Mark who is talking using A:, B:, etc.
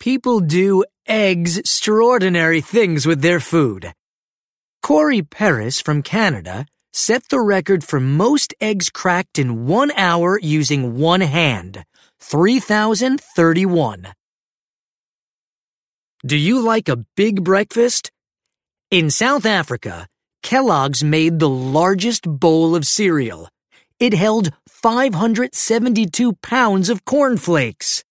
A: People do eggs extraordinary things with their food. Corey Perras from Canada set the record for most eggs cracked in one hour using one hand 3,031. Do you like a big breakfast? In South Africa, Kellogg's made the largest bowl of cereal. It held 572 pounds of cornflakes.